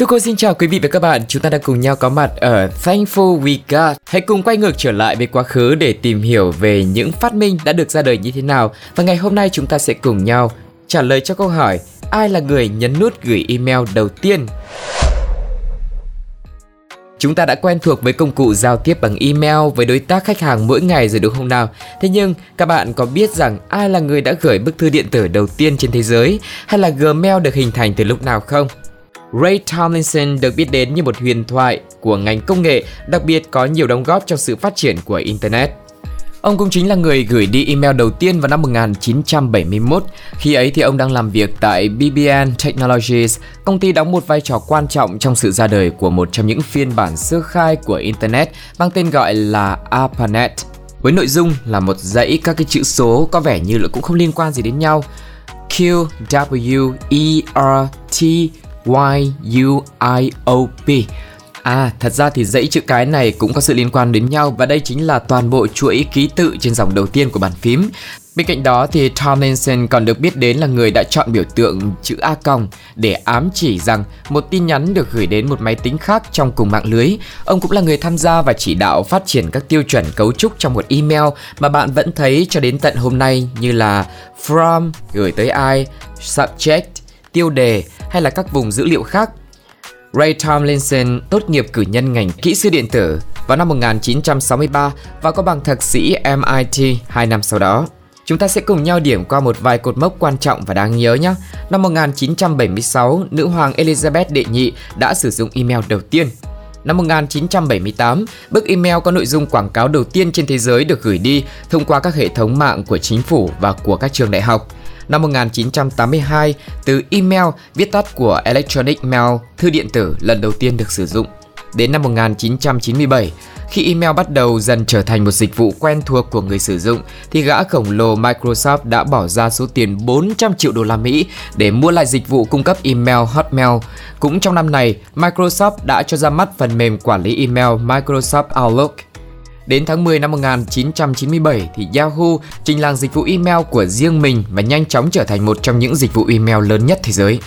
Tôi cô xin chào quý vị và các bạn, chúng ta đang cùng nhau có mặt ở Thankful We Got. Hãy cùng quay ngược trở lại về quá khứ để tìm hiểu về những phát minh đã được ra đời như thế nào. Và ngày hôm nay chúng ta sẽ cùng nhau trả lời cho câu hỏi ai là người nhấn nút gửi email đầu tiên Chúng ta đã quen thuộc với công cụ giao tiếp bằng email với đối tác khách hàng mỗi ngày rồi đúng không nào? Thế nhưng các bạn có biết rằng ai là người đã gửi bức thư điện tử đầu tiên trên thế giới hay là Gmail được hình thành từ lúc nào không? Ray Tomlinson được biết đến như một huyền thoại của ngành công nghệ, đặc biệt có nhiều đóng góp trong sự phát triển của Internet. Ông cũng chính là người gửi đi email đầu tiên vào năm 1971. Khi ấy thì ông đang làm việc tại BBN Technologies, công ty đóng một vai trò quan trọng trong sự ra đời của một trong những phiên bản sơ khai của Internet mang tên gọi là ARPANET. Với nội dung là một dãy các cái chữ số có vẻ như là cũng không liên quan gì đến nhau. Q, W, E, R, T, Y, U, I, O, P À, thật ra thì dãy chữ cái này cũng có sự liên quan đến nhau và đây chính là toàn bộ chuỗi ký tự trên dòng đầu tiên của bàn phím. Bên cạnh đó thì Tomlinson còn được biết đến là người đã chọn biểu tượng chữ A còng để ám chỉ rằng một tin nhắn được gửi đến một máy tính khác trong cùng mạng lưới. Ông cũng là người tham gia và chỉ đạo phát triển các tiêu chuẩn cấu trúc trong một email mà bạn vẫn thấy cho đến tận hôm nay như là from gửi tới ai, subject, tiêu đề hay là các vùng dữ liệu khác Ray Tomlinson tốt nghiệp cử nhân ngành kỹ sư điện tử vào năm 1963 và có bằng thạc sĩ MIT 2 năm sau đó. Chúng ta sẽ cùng nhau điểm qua một vài cột mốc quan trọng và đáng nhớ nhé. Năm 1976, nữ hoàng Elizabeth đệ nhị đã sử dụng email đầu tiên. Năm 1978, bức email có nội dung quảng cáo đầu tiên trên thế giới được gửi đi thông qua các hệ thống mạng của chính phủ và của các trường đại học năm 1982 từ email viết tắt của Electronic Mail, thư điện tử lần đầu tiên được sử dụng. Đến năm 1997, khi email bắt đầu dần trở thành một dịch vụ quen thuộc của người sử dụng, thì gã khổng lồ Microsoft đã bỏ ra số tiền 400 triệu đô la Mỹ để mua lại dịch vụ cung cấp email Hotmail. Cũng trong năm này, Microsoft đã cho ra mắt phần mềm quản lý email Microsoft Outlook – Đến tháng 10 năm 1997 thì Yahoo trình làng dịch vụ email của riêng mình và nhanh chóng trở thành một trong những dịch vụ email lớn nhất thế giới.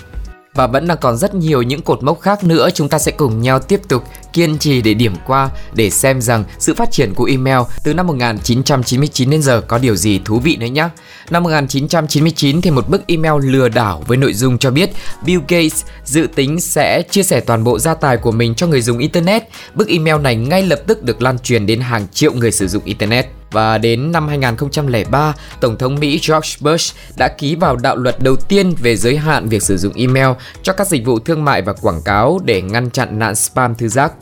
Và vẫn là còn rất nhiều những cột mốc khác nữa chúng ta sẽ cùng nhau tiếp tục kiên trì để điểm qua, để xem rằng sự phát triển của email từ năm 1999 đến giờ có điều gì thú vị nữa nhé. Năm 1999 thì một bức email lừa đảo với nội dung cho biết Bill Gates dự tính sẽ chia sẻ toàn bộ gia tài của mình cho người dùng internet. Bức email này ngay lập tức được lan truyền đến hàng triệu người sử dụng internet. Và đến năm 2003, Tổng thống Mỹ George Bush đã ký vào đạo luật đầu tiên về giới hạn việc sử dụng email cho các dịch vụ thương mại và quảng cáo để ngăn chặn nạn spam thư giác.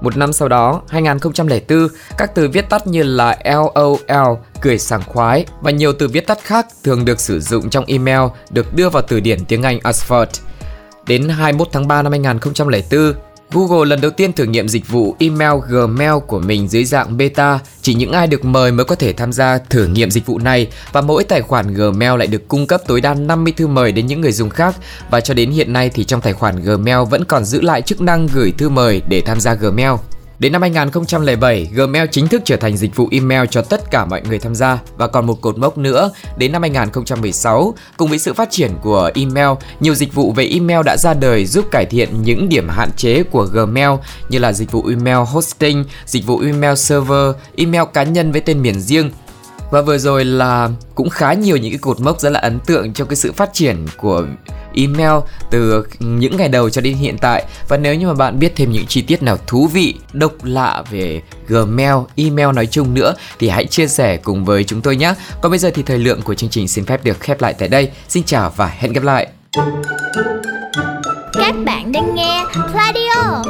Một năm sau đó, 2004, các từ viết tắt như là LOL, cười sảng khoái và nhiều từ viết tắt khác thường được sử dụng trong email được đưa vào từ điển tiếng Anh Oxford. Đến 21 tháng 3 năm 2004, Google lần đầu tiên thử nghiệm dịch vụ email Gmail của mình dưới dạng beta, chỉ những ai được mời mới có thể tham gia thử nghiệm dịch vụ này và mỗi tài khoản Gmail lại được cung cấp tối đa 50 thư mời đến những người dùng khác và cho đến hiện nay thì trong tài khoản Gmail vẫn còn giữ lại chức năng gửi thư mời để tham gia Gmail. Đến năm 2007, Gmail chính thức trở thành dịch vụ email cho tất cả mọi người tham gia. Và còn một cột mốc nữa, đến năm 2016, cùng với sự phát triển của email, nhiều dịch vụ về email đã ra đời giúp cải thiện những điểm hạn chế của Gmail như là dịch vụ email hosting, dịch vụ email server, email cá nhân với tên miền riêng, và vừa rồi là cũng khá nhiều những cái cột mốc rất là ấn tượng trong cái sự phát triển của email từ những ngày đầu cho đến hiện tại và nếu như mà bạn biết thêm những chi tiết nào thú vị, độc lạ về Gmail, email nói chung nữa thì hãy chia sẻ cùng với chúng tôi nhé. Còn bây giờ thì thời lượng của chương trình xin phép được khép lại tại đây. Xin chào và hẹn gặp lại. Các bạn đang nghe Radio